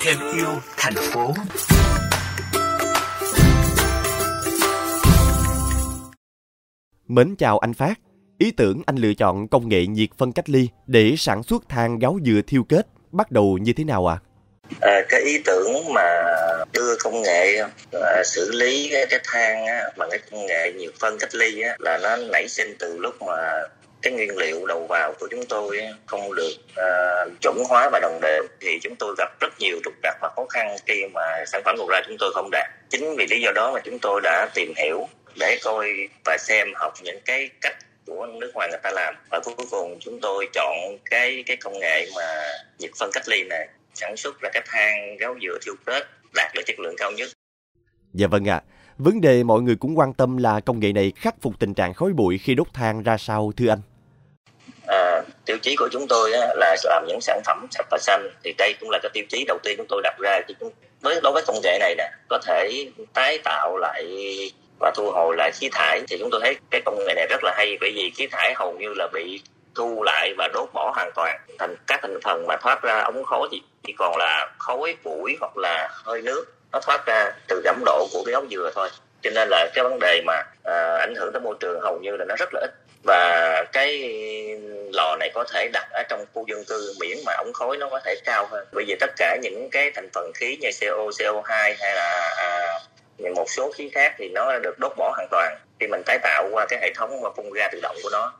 thêm yêu thành phố Mến chào anh Phát. Ý tưởng anh lựa chọn công nghệ nhiệt phân cách ly để sản xuất than gáo dừa thiêu kết bắt đầu như thế nào ạ? À? À, cái ý tưởng mà đưa công nghệ à, xử lý cái, cái than á, bằng cái công nghệ nhiệt phân cách ly á, là nó nảy sinh từ lúc mà cái nguyên liệu đầu vào của chúng tôi không được uh, chuẩn hóa và đồng đều thì chúng tôi gặp rất nhiều trục trặc và khó khăn khi mà sản phẩm đầu ra chúng tôi không đạt chính vì lý do đó mà chúng tôi đã tìm hiểu để coi và xem học những cái cách của nước ngoài người ta làm và cuối cùng chúng tôi chọn cái cái công nghệ mà nhiệt phân cách ly này sản xuất ra cái than gáo dừa thiêu kết đạt được chất lượng cao nhất. Dạ vâng ạ. À. Vấn đề mọi người cũng quan tâm là công nghệ này khắc phục tình trạng khói bụi khi đốt than ra sao thưa anh? Tiêu chí của chúng tôi là làm những sản phẩm sạch và xanh. Thì đây cũng là cái tiêu chí đầu tiên chúng tôi đặt ra. Với, đối với công nghệ này nè, có thể tái tạo lại và thu hồi lại khí thải. Thì chúng tôi thấy cái công nghệ này rất là hay, bởi vì khí thải hầu như là bị thu lại và đốt bỏ hoàn toàn. Thành các thành phần mà thoát ra ống khói thì chỉ còn là khói bụi hoặc là hơi nước, nó thoát ra từ giảm độ của cái ống dừa thôi cho nên là cái vấn đề mà à, ảnh hưởng tới môi trường hầu như là nó rất là ít và cái lò này có thể đặt ở trong khu dân cư miễn mà ống khói nó có thể cao hơn bởi vì tất cả những cái thành phần khí như CO, CO2 hay là à, một số khí khác thì nó được đốt bỏ hoàn toàn khi mình tái tạo qua cái hệ thống phun ra tự động của nó.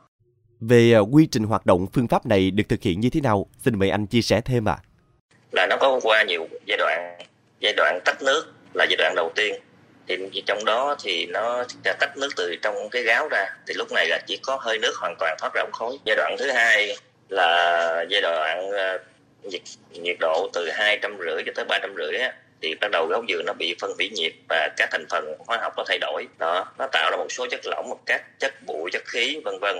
Về uh, quy trình hoạt động phương pháp này được thực hiện như thế nào? Xin mời anh chia sẻ thêm ạ. À. Là nó có qua nhiều giai đoạn. Giai đoạn tách nước là giai đoạn đầu tiên. Thì trong đó thì nó tách nước từ trong cái gáo ra. Thì lúc này là chỉ có hơi nước hoàn toàn thoát ra ống khói. Giai đoạn thứ hai là giai đoạn ờ, nhiệt, nhiệt độ từ hai trăm rưỡi cho tới ba trăm rưỡi thì bắt đầu gáo dừa nó bị phân hủy nhiệt và các thành phần hóa học nó thay đổi đó nó tạo ra một số chất lỏng một các chất bụi chất khí vân vân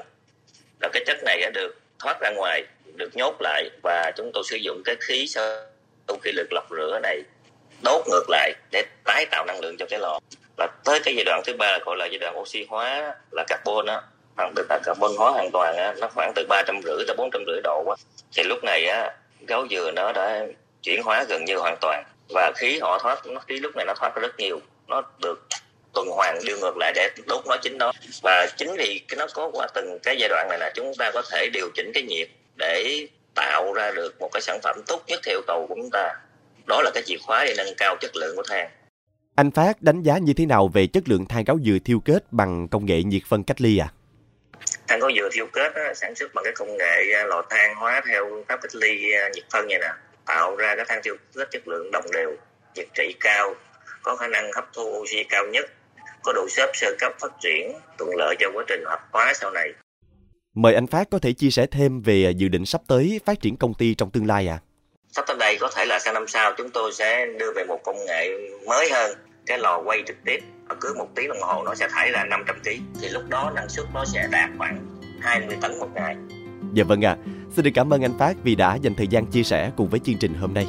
là cái chất này đã được thoát ra ngoài được nhốt lại và chúng tôi sử dụng cái khí sau khi được lọc rửa này đốt ngược lại để tái tạo năng lượng cho cái lò. Và tới cái giai đoạn thứ ba là gọi là giai đoạn oxy hóa là carbon á được là carbon hóa hoàn toàn á, nó khoảng từ ba trăm rưỡi tới bốn trăm rưỡi độ á. thì lúc này á gấu dừa nó đã chuyển hóa gần như hoàn toàn và khí họ thoát nó khí lúc này nó thoát rất nhiều. Nó được tuần hoàn đưa ngược lại để đốt nó chính nó và chính vì cái nó có qua từng cái giai đoạn này là chúng ta có thể điều chỉnh cái nhiệt để tạo ra được một cái sản phẩm tốt nhất theo yêu cầu của chúng ta đó là cái chìa khóa để nâng cao chất lượng của than anh Phát đánh giá như thế nào về chất lượng than gáo dừa thiêu kết bằng công nghệ nhiệt phân cách ly à? Than gáo dừa thiêu kết á, sản xuất bằng cái công nghệ à, lò than hóa theo pháp cách ly à, nhiệt phân như nè tạo ra cái than tiêu rất chất lượng đồng đều nhiệt trị cao có khả năng hấp thu oxy cao nhất có độ xếp sơ cấp phát triển thuận lợi cho quá trình hợp hóa sau này Mời anh Phát có thể chia sẻ thêm về dự định sắp tới phát triển công ty trong tương lai à? Đây có thể là sang năm sau chúng tôi sẽ đưa về một công nghệ mới hơn, cái lò quay trực tiếp cứ một tiếng đồng hồ nó sẽ thải ra 500 kg thì lúc đó năng suất nó sẽ đạt khoảng 20 tấn một ngày. Dạ vâng ạ. À. Xin được cảm ơn anh Phát vì đã dành thời gian chia sẻ cùng với chương trình hôm nay.